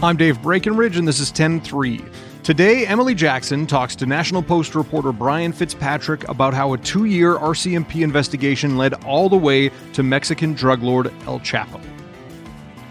I'm Dave Breckenridge, and this is 10 3. Today, Emily Jackson talks to National Post reporter Brian Fitzpatrick about how a two year RCMP investigation led all the way to Mexican drug lord El Chapo.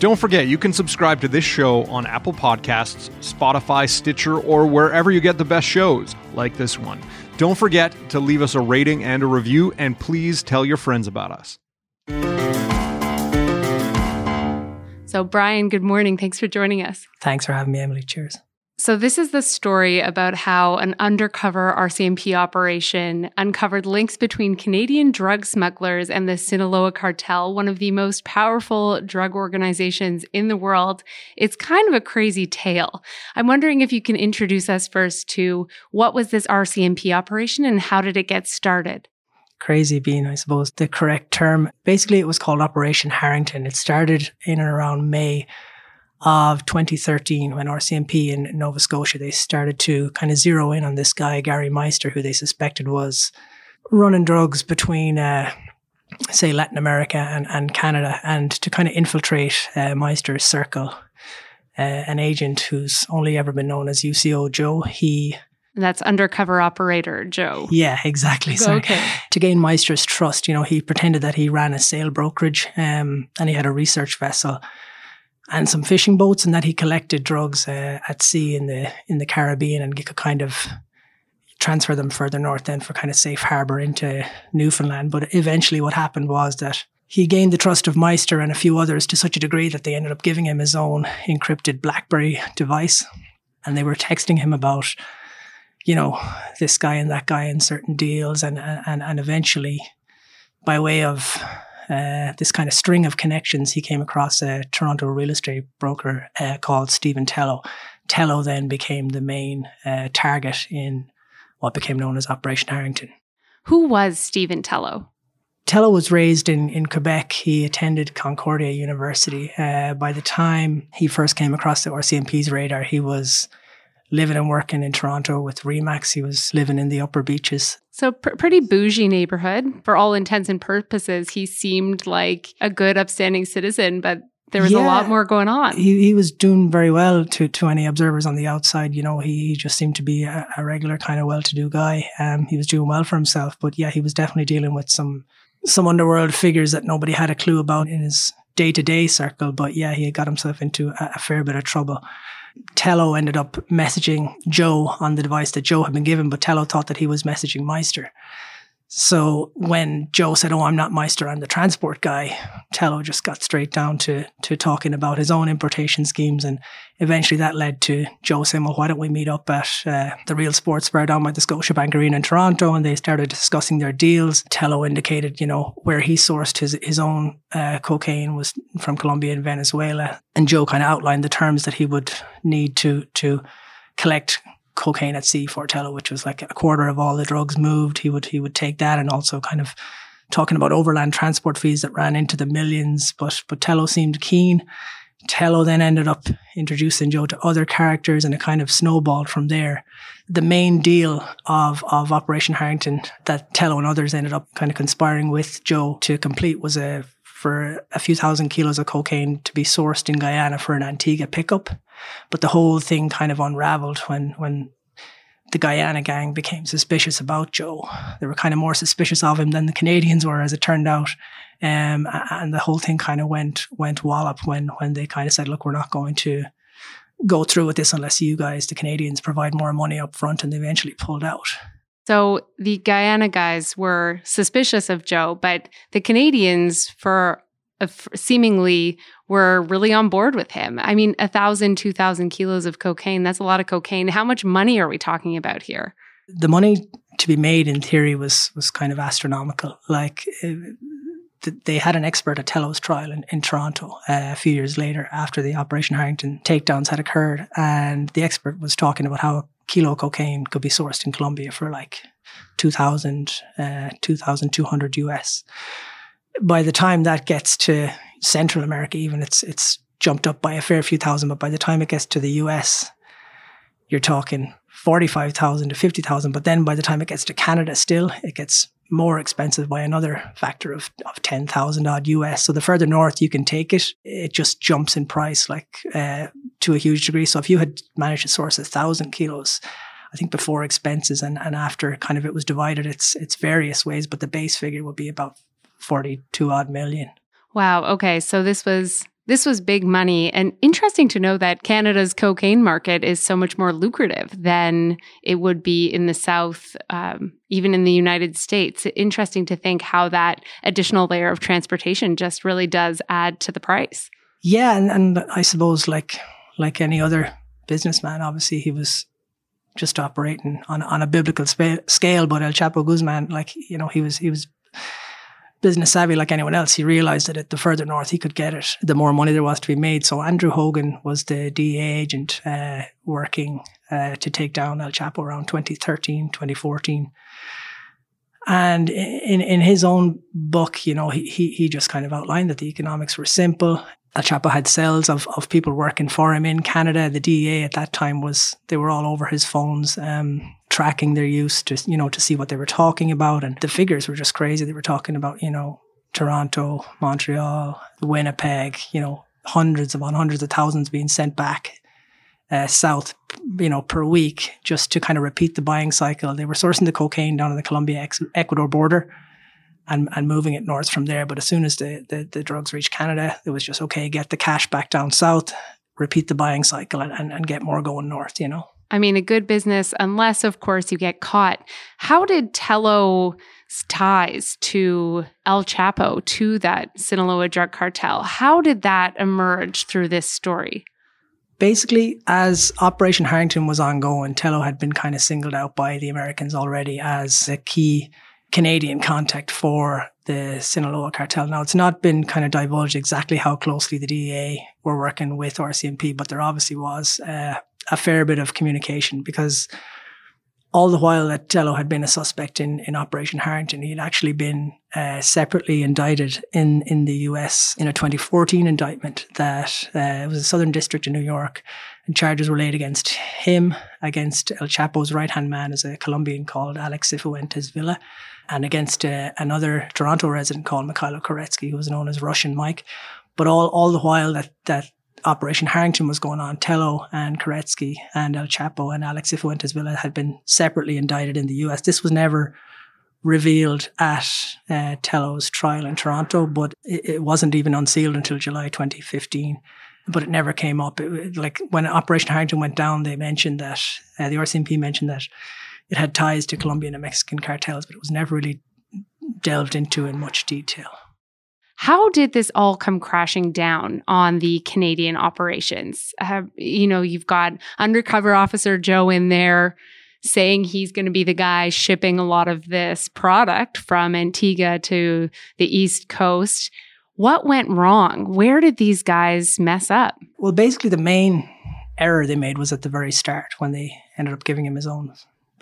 Don't forget, you can subscribe to this show on Apple Podcasts, Spotify, Stitcher, or wherever you get the best shows, like this one. Don't forget to leave us a rating and a review, and please tell your friends about us. So, Brian, good morning. Thanks for joining us. Thanks for having me, Emily. Cheers. So, this is the story about how an undercover RCMP operation uncovered links between Canadian drug smugglers and the Sinaloa cartel, one of the most powerful drug organizations in the world. It's kind of a crazy tale. I'm wondering if you can introduce us first to what was this RCMP operation and how did it get started? Crazy being, I suppose, the correct term. Basically, it was called Operation Harrington. It started in and around May of 2013 when RCMP in Nova Scotia, they started to kind of zero in on this guy, Gary Meister, who they suspected was running drugs between, uh, say, Latin America and, and Canada, and to kind of infiltrate uh, Meister's circle. Uh, an agent who's only ever been known as UCO Joe, he that's undercover operator Joe. Yeah, exactly. So okay. to gain Meister's trust, you know, he pretended that he ran a sail brokerage um, and he had a research vessel and some fishing boats, and that he collected drugs uh, at sea in the in the Caribbean, and you could kind of transfer them further north then for kind of safe harbour into Newfoundland. But eventually, what happened was that he gained the trust of Meister and a few others to such a degree that they ended up giving him his own encrypted BlackBerry device, and they were texting him about, you know, this guy and that guy in certain deals, and and and eventually, by way of uh, this kind of string of connections, he came across a Toronto real estate broker uh, called Stephen Tello. Tello then became the main uh, target in what became known as Operation Harrington. Who was Stephen Tello? Tello was raised in, in Quebec. He attended Concordia University. Uh, by the time he first came across the RCMP's radar, he was living and working in Toronto with Remax. He was living in the upper beaches. So, pr- pretty bougie neighborhood. For all intents and purposes, he seemed like a good, upstanding citizen, but there was yeah, a lot more going on. He, he was doing very well to, to any observers on the outside. You know, he, he just seemed to be a, a regular kind of well to do guy. Um, he was doing well for himself, but yeah, he was definitely dealing with some, some underworld figures that nobody had a clue about in his day to day circle. But yeah, he got himself into a, a fair bit of trouble. Tello ended up messaging Joe on the device that Joe had been given, but Tello thought that he was messaging Meister. So when Joe said, "Oh, I'm not Meister, I'm the transport guy," Tello just got straight down to to talking about his own importation schemes, and eventually that led to Joe saying, "Well, why don't we meet up at uh, the Real Sports Bar down by the Scotiabank Arena in Toronto?" And they started discussing their deals. Tello indicated, you know, where he sourced his his own uh, cocaine was from Colombia and Venezuela, and Joe kind of outlined the terms that he would need to to collect cocaine at sea for Tello, which was like a quarter of all the drugs moved. He would he would take that and also kind of talking about overland transport fees that ran into the millions. But but Tello seemed keen. Tello then ended up introducing Joe to other characters and it kind of snowballed from there. The main deal of, of Operation Harrington that Tello and others ended up kind of conspiring with Joe to complete was a for a few thousand kilos of cocaine to be sourced in Guyana for an Antigua pickup. But the whole thing kind of unraveled when, when the Guyana gang became suspicious about Joe. They were kind of more suspicious of him than the Canadians were, as it turned out. Um, and the whole thing kind of went, went wallop when, when they kind of said, look, we're not going to go through with this unless you guys, the Canadians, provide more money up front. And they eventually pulled out. So the Guyana guys were suspicious of Joe, but the Canadians, for seemingly, were really on board with him. I mean, a thousand, two thousand kilos of cocaine, that's a lot of cocaine. How much money are we talking about here? The money to be made in theory was, was kind of astronomical. Like, uh, they had an expert at Tello's trial in, in Toronto uh, a few years later after the Operation Harrington takedowns had occurred. And the expert was talking about how a kilo cocaine could be sourced in Colombia for like 2000, uh, 2,200 US. By the time that gets to Central America, even it's, it's jumped up by a fair few thousand, but by the time it gets to the US, you're talking 45,000 to 50,000. But then by the time it gets to Canada, still, it gets more expensive by another factor of, of 10,000 odd US. So the further north you can take it, it just jumps in price like uh, to a huge degree. So if you had managed to source a thousand kilos, I think before expenses and, and after kind of it was divided, it's, it's various ways, but the base figure would be about 42 odd million. Wow. Okay. So this was this was big money and interesting to know that Canada's cocaine market is so much more lucrative than it would be in the South, um, even in the United States. Interesting to think how that additional layer of transportation just really does add to the price. Yeah, and, and I suppose like like any other businessman, obviously he was just operating on on a biblical spa- scale. But El Chapo Guzman, like you know, he was he was business savvy like anyone else. He realized that the further north he could get it, the more money there was to be made. So Andrew Hogan was the DEA agent uh, working uh, to take down El Chapo around 2013, 2014. And in, in his own book, you know, he, he, he just kind of outlined that the economics were simple. El Chapo had cells of, of people working for him in Canada. The DEA at that time was, they were all over his phones. Um, tracking their use to, you know, to see what they were talking about. And the figures were just crazy. They were talking about, you know, Toronto, Montreal, Winnipeg, you know, hundreds upon hundreds of thousands being sent back uh, south, you know, per week just to kind of repeat the buying cycle. They were sourcing the cocaine down on the Colombia Ecuador border and, and moving it north from there. But as soon as the, the, the drugs reached Canada, it was just, okay, get the cash back down south, repeat the buying cycle and, and, and get more going north, you know. I mean, a good business, unless, of course, you get caught. How did Tello's ties to El Chapo, to that Sinaloa drug cartel, how did that emerge through this story? Basically, as Operation Harrington was ongoing, Tello had been kind of singled out by the Americans already as a key Canadian contact for the Sinaloa cartel. Now, it's not been kind of divulged exactly how closely the DEA were working with RCMP, but there obviously was uh, a fair bit of communication because all the while that Tello had been a suspect in, in Operation Harrington, he had actually been uh, separately indicted in, in the US in a 2014 indictment that uh, was a Southern District in New York, and charges were laid against him, against El Chapo's right hand man, as a Colombian called Alex Cifuentes Villa, and against uh, another Toronto resident called Mikhailo Koretsky, who was known as Russian Mike. But all, all the while that, that Operation Harrington was going on, Tello and Koretsky and El Chapo and Alex Cifuentes Villa had been separately indicted in the US. This was never revealed at uh, Tello's trial in Toronto, but it, it, wasn't even unsealed until July 2015. But it never came up. It, like when Operation Harrington went down, they mentioned that uh, the RCMP mentioned that it had ties to Colombian and Mexican cartels, but it was never really delved into in much detail. How did this all come crashing down on the Canadian operations? Uh, you know, you've got undercover officer Joe in there saying he's going to be the guy shipping a lot of this product from Antigua to the East Coast. What went wrong? Where did these guys mess up? Well, basically, the main error they made was at the very start when they ended up giving him his own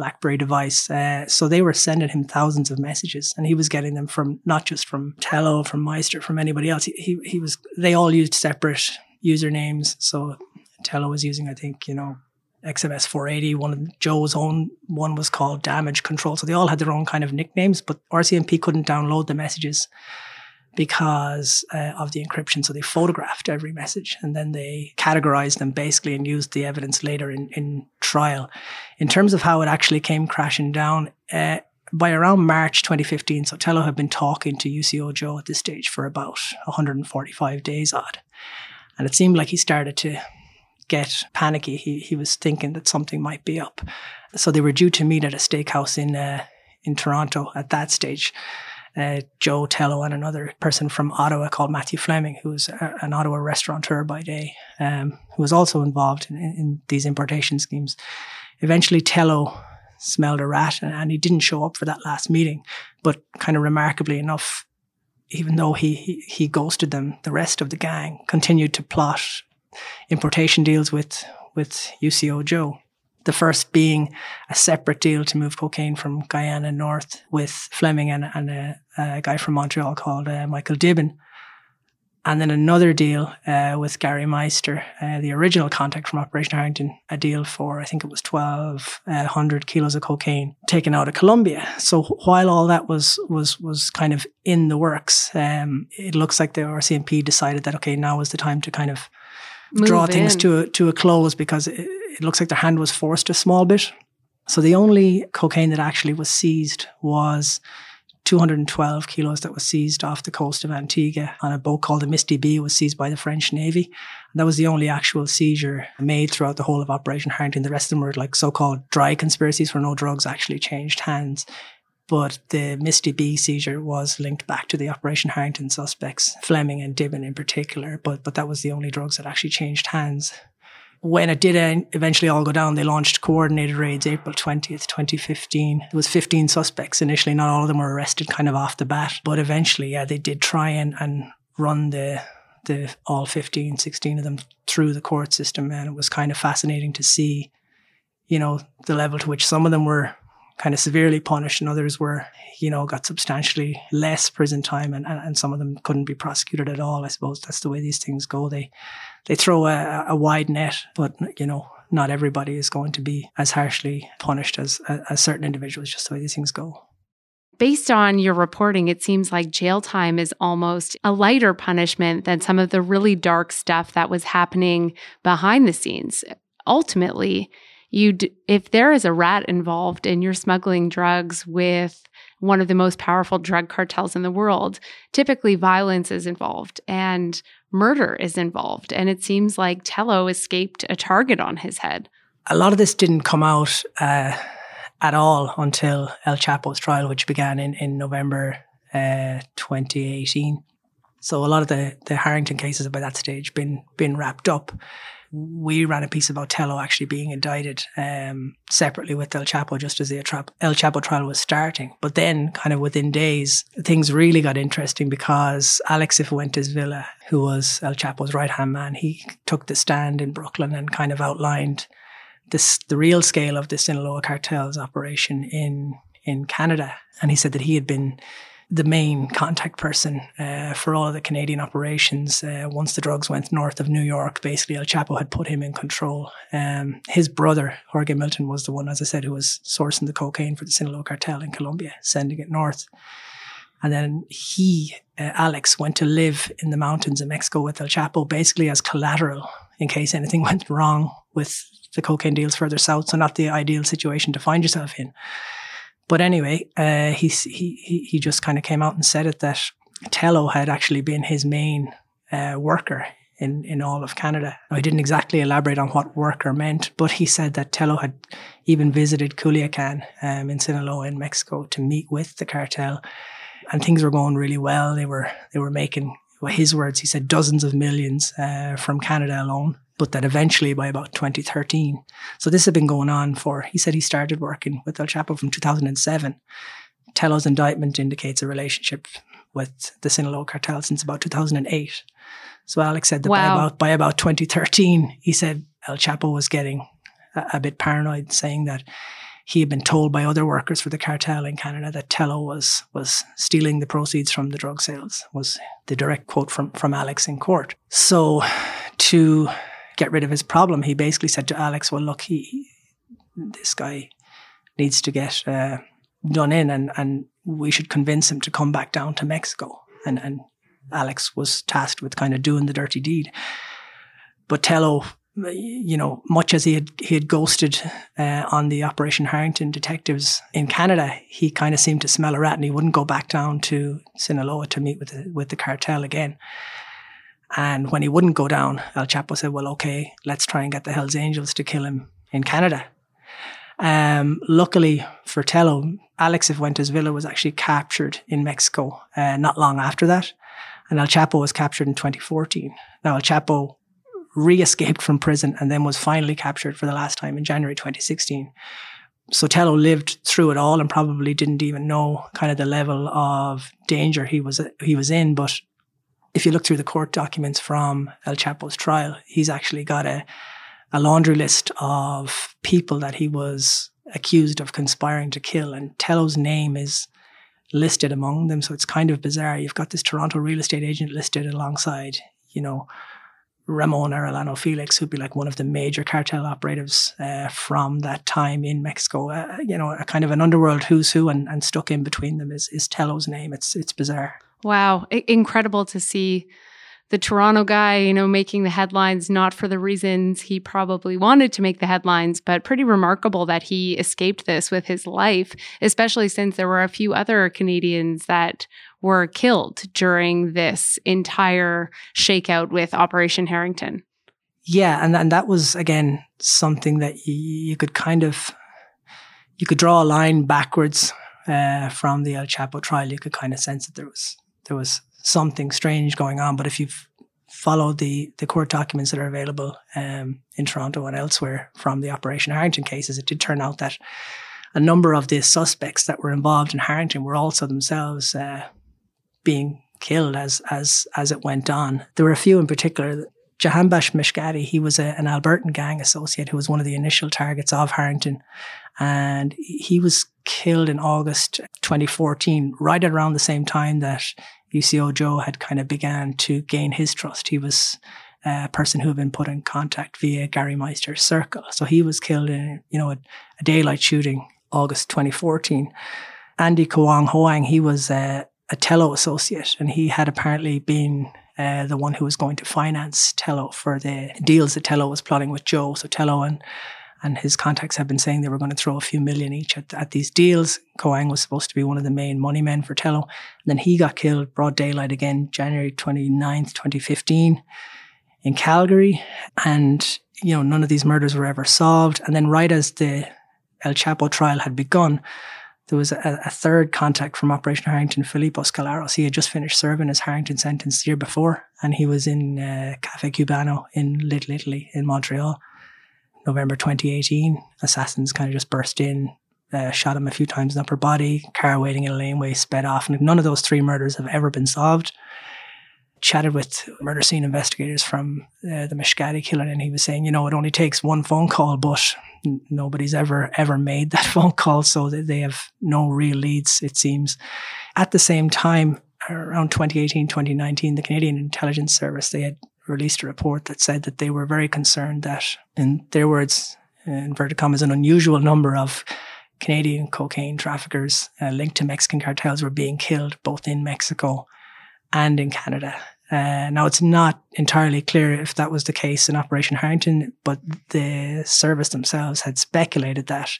BlackBerry device. Uh, so they were sending him thousands of messages, and he was getting them from not just from Tello, from Meister, from anybody else. He, he, he was. They all used separate usernames. So Tello was using, I think, you know, XMS 480. One of Joe's own one was called Damage Control. So they all had their own kind of nicknames, but RCMP couldn't download the messages because uh, of the encryption. So they photographed every message and then they categorized them basically and used the evidence later in, in trial. In terms of how it actually came crashing down, uh, by around March 2015, so Tello had been talking to UCO Joe at this stage for about 145 days odd. And it seemed like he started to get panicky. He, he was thinking that something might be up. So they were due to meet at a steakhouse in, uh, in Toronto at that stage uh, Joe Tello and another person from Ottawa called Matthew Fleming, who was a, an Ottawa restaurateur by day, um, who was also involved in, in, these importation schemes. Eventually, Tello smelled a rat and, and, he didn't show up for that last meeting. But kind of remarkably enough, even though he, he, he ghosted them, the rest of the gang continued to plot importation deals with, with UCO Joe the first being a separate deal to move cocaine from Guyana north with Fleming and, and a, a guy from Montreal called uh, Michael Dibben. And then another deal uh, with Gary Meister, uh, the original contact from Operation Harrington, a deal for, I think it was 1,200 kilos of cocaine taken out of Colombia. So while all that was, was, was kind of in the works, um, it looks like the RCMP decided that, okay, now is the time to kind of Move draw in. things to a, to a close because it, it looks like their hand was forced a small bit. So the only cocaine that actually was seized was 212 kilos that was seized off the coast of Antigua on a boat called the Misty Bee was seized by the French Navy. And that was the only actual seizure made throughout the whole of Operation Harrington. The rest of them were like so-called dry conspiracies where no drugs actually changed hands. But the Misty Bee seizure was linked back to the Operation Harrington suspects, Fleming and Dibben in particular. But, but that was the only drugs that actually changed hands when it did eventually all go down, they launched coordinated raids April 20th, 2015. There was 15 suspects initially. Not all of them were arrested kind of off the bat, but eventually, yeah, they did try and, and run the, the all 15, 16 of them through the court system. And it was kind of fascinating to see, you know, the level to which some of them were kind of severely punished and others were, you know, got substantially less prison time and, and, and some of them couldn't be prosecuted at all. I suppose that's the way these things go. They, they throw a, a wide net, but, you know, not everybody is going to be as harshly punished as, as certain individuals, just the way these things go. Based on your reporting, it seems like jail time is almost a lighter punishment than some of the really dark stuff that was happening behind the scenes. Ultimately, you d- if there is a rat involved and you're smuggling drugs with one of the most powerful drug cartels in the world, typically violence is involved and murder is involved. And it seems like Tello escaped a target on his head. A lot of this didn't come out uh, at all until El Chapo's trial, which began in, in November uh, 2018. So a lot of the, the Harrington cases by that stage been been wrapped up we ran a piece about Tello actually being indicted um, separately with El Chapo just as the El Chapo trial was starting. But then, kind of within days, things really got interesting because Alex Cifuentes Villa, who was El Chapo's right hand man, he took the stand in Brooklyn and kind of outlined this the real scale of the Sinaloa cartel's operation in in Canada. And he said that he had been the main contact person uh, for all of the Canadian operations. Uh, once the drugs went north of New York, basically El Chapo had put him in control. Um, his brother, Jorge Milton, was the one, as I said, who was sourcing the cocaine for the Sinaloa cartel in Colombia, sending it north. And then he, uh, Alex, went to live in the mountains of Mexico with El Chapo, basically as collateral in case anything went wrong with the cocaine deals further south. So not the ideal situation to find yourself in. But anyway, uh, he, he, he just kind of came out and said it that Tello had actually been his main uh, worker in, in all of Canada. Now, he didn't exactly elaborate on what worker meant, but he said that Tello had even visited Culiacan um, in Sinaloa in Mexico to meet with the cartel, and things were going really well. They were they were making well, his words. He said dozens of millions uh, from Canada alone but that eventually by about 2013. So this had been going on for, he said he started working with El Chapo from 2007. Tello's indictment indicates a relationship with the Sinaloa cartel since about 2008. So Alex said that wow. by about by about 2013, he said El Chapo was getting a, a, bit paranoid, saying that he had been told by other workers for the cartel in Canada that Tello was was stealing the proceeds from the drug sales. Was the direct quote from from Alex in court. So to get rid of his problem, he basically said to Alex, "Well, look, he, this guy needs to get uh, done in, and and we should convince him to come back down to Mexico." And and Alex was tasked with kind of doing the dirty deed. But Tello, you know, much as he had he had ghosted uh, on the Operation Harrington detectives in Canada, he kind of seemed to smell a rat, and he wouldn't go back down to Sinaloa to meet with the, with the cartel again. And when he wouldn't go down, El Chapo said, well, okay, let's try and get the Hells Angels to kill him in Canada. Um, luckily for Tello, Alex Cifuentes Villa was actually captured in Mexico uh, not long after that. And El Chapo was captured in 2014. Now, El Chapo re-escaped from prison and then was finally captured for the last time in January 2016. So Tello lived through it all and probably didn't even know kind of the level of danger he was he was in. But if you look through the court documents from El Chapo's trial, he's actually got a, a laundry list of people that he was accused of conspiring to kill. And Tello's name is listed among them. So it's kind of bizarre. You've got this Toronto real estate agent listed alongside, you know, Ramon Arellano Felix, who'd be like one of the major cartel operatives uh, from that time in Mexico. Uh, you know, a kind of an underworld who's who, and, and stuck in between them is, is Tello's name. It's it's bizarre. Wow, I- incredible to see the Toronto guy, you know, making the headlines not for the reasons he probably wanted to make the headlines, but pretty remarkable that he escaped this with his life, especially since there were a few other Canadians that were killed during this entire shakeout with Operation Harrington. Yeah, and and that was again something that you, you could kind of you could draw a line backwards uh, from the El Chapo trial. You could kind of sense that there was there was something strange going on. But if you've followed the the court documents that are available um, in Toronto and elsewhere from the Operation Harrington cases, it did turn out that a number of the suspects that were involved in Harrington were also themselves uh, being killed as as as it went on. There were a few in particular. Jahanbash Mishkati, he was a, an Albertan gang associate who was one of the initial targets of Harrington. And he was killed in August 2014, right around the same time that UCO Joe had kind of began to gain his trust. He was a person who had been put in contact via Gary Meister's circle. So he was killed in, you know, a, a daylight shooting, August 2014. Andy Kawang Hoang, he was a, a Tello associate and he had apparently been uh, the one who was going to finance Tello for the deals that Tello was plotting with Joe. So Tello and and his contacts have been saying they were going to throw a few million each at, at these deals. Koang was supposed to be one of the main money men for Tello. And then he got killed broad daylight again, January 29th, 2015 in Calgary. And, you know, none of these murders were ever solved. And then right as the El Chapo trial had begun, there was a, a third contact from Operation Harrington, Filippo Scalaros. He had just finished serving his Harrington sentence the year before, and he was in uh, Cafe Cubano in Little Italy in Montreal. November 2018, assassins kind of just burst in, uh, shot him a few times in the upper body, car waiting in a laneway, sped off. And none of those three murders have ever been solved. Chatted with murder scene investigators from uh, the Mishkati killing, and he was saying, you know, it only takes one phone call, but nobody's ever, ever made that phone call. So they have no real leads, it seems. At the same time, around 2018, 2019, the Canadian Intelligence Service, they had released a report that said that they were very concerned that, in their words, in inverted commas, an unusual number of Canadian cocaine traffickers uh, linked to Mexican cartels were being killed both in Mexico and in Canada. Uh, now, it's not entirely clear if that was the case in Operation Harrington, but the service themselves had speculated that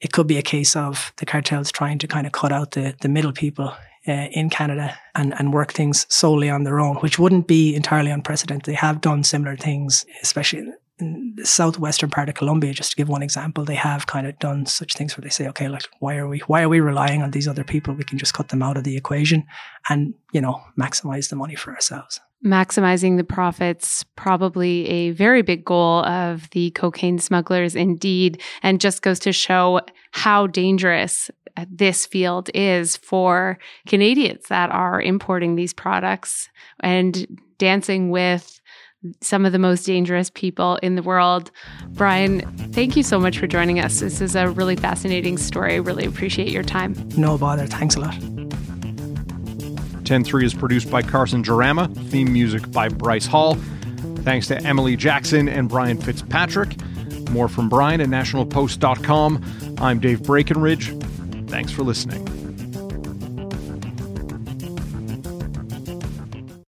it could be a case of the cartels trying to kind of cut out the, the middle people uh, in Canada and, and work things solely on their own, which wouldn't be entirely unprecedented. They have done similar things, especially in the southwestern part of Colombia, just to give one example, they have kind of done such things where they say, okay, like why are we why are we relying on these other people? We can just cut them out of the equation and, you know, maximize the money for ourselves. Maximizing the profits, probably a very big goal of the cocaine smugglers indeed, and just goes to show how dangerous uh, this field is for Canadians that are importing these products and dancing with some of the most dangerous people in the world. Brian, thank you so much for joining us. This is a really fascinating story. Really appreciate your time. No bother. Thanks a lot. 10-3 is produced by Carson Jarama, theme music by Bryce Hall. Thanks to Emily Jackson and Brian Fitzpatrick. More from Brian at nationalpost.com. I'm Dave Breckenridge. Thanks for listening.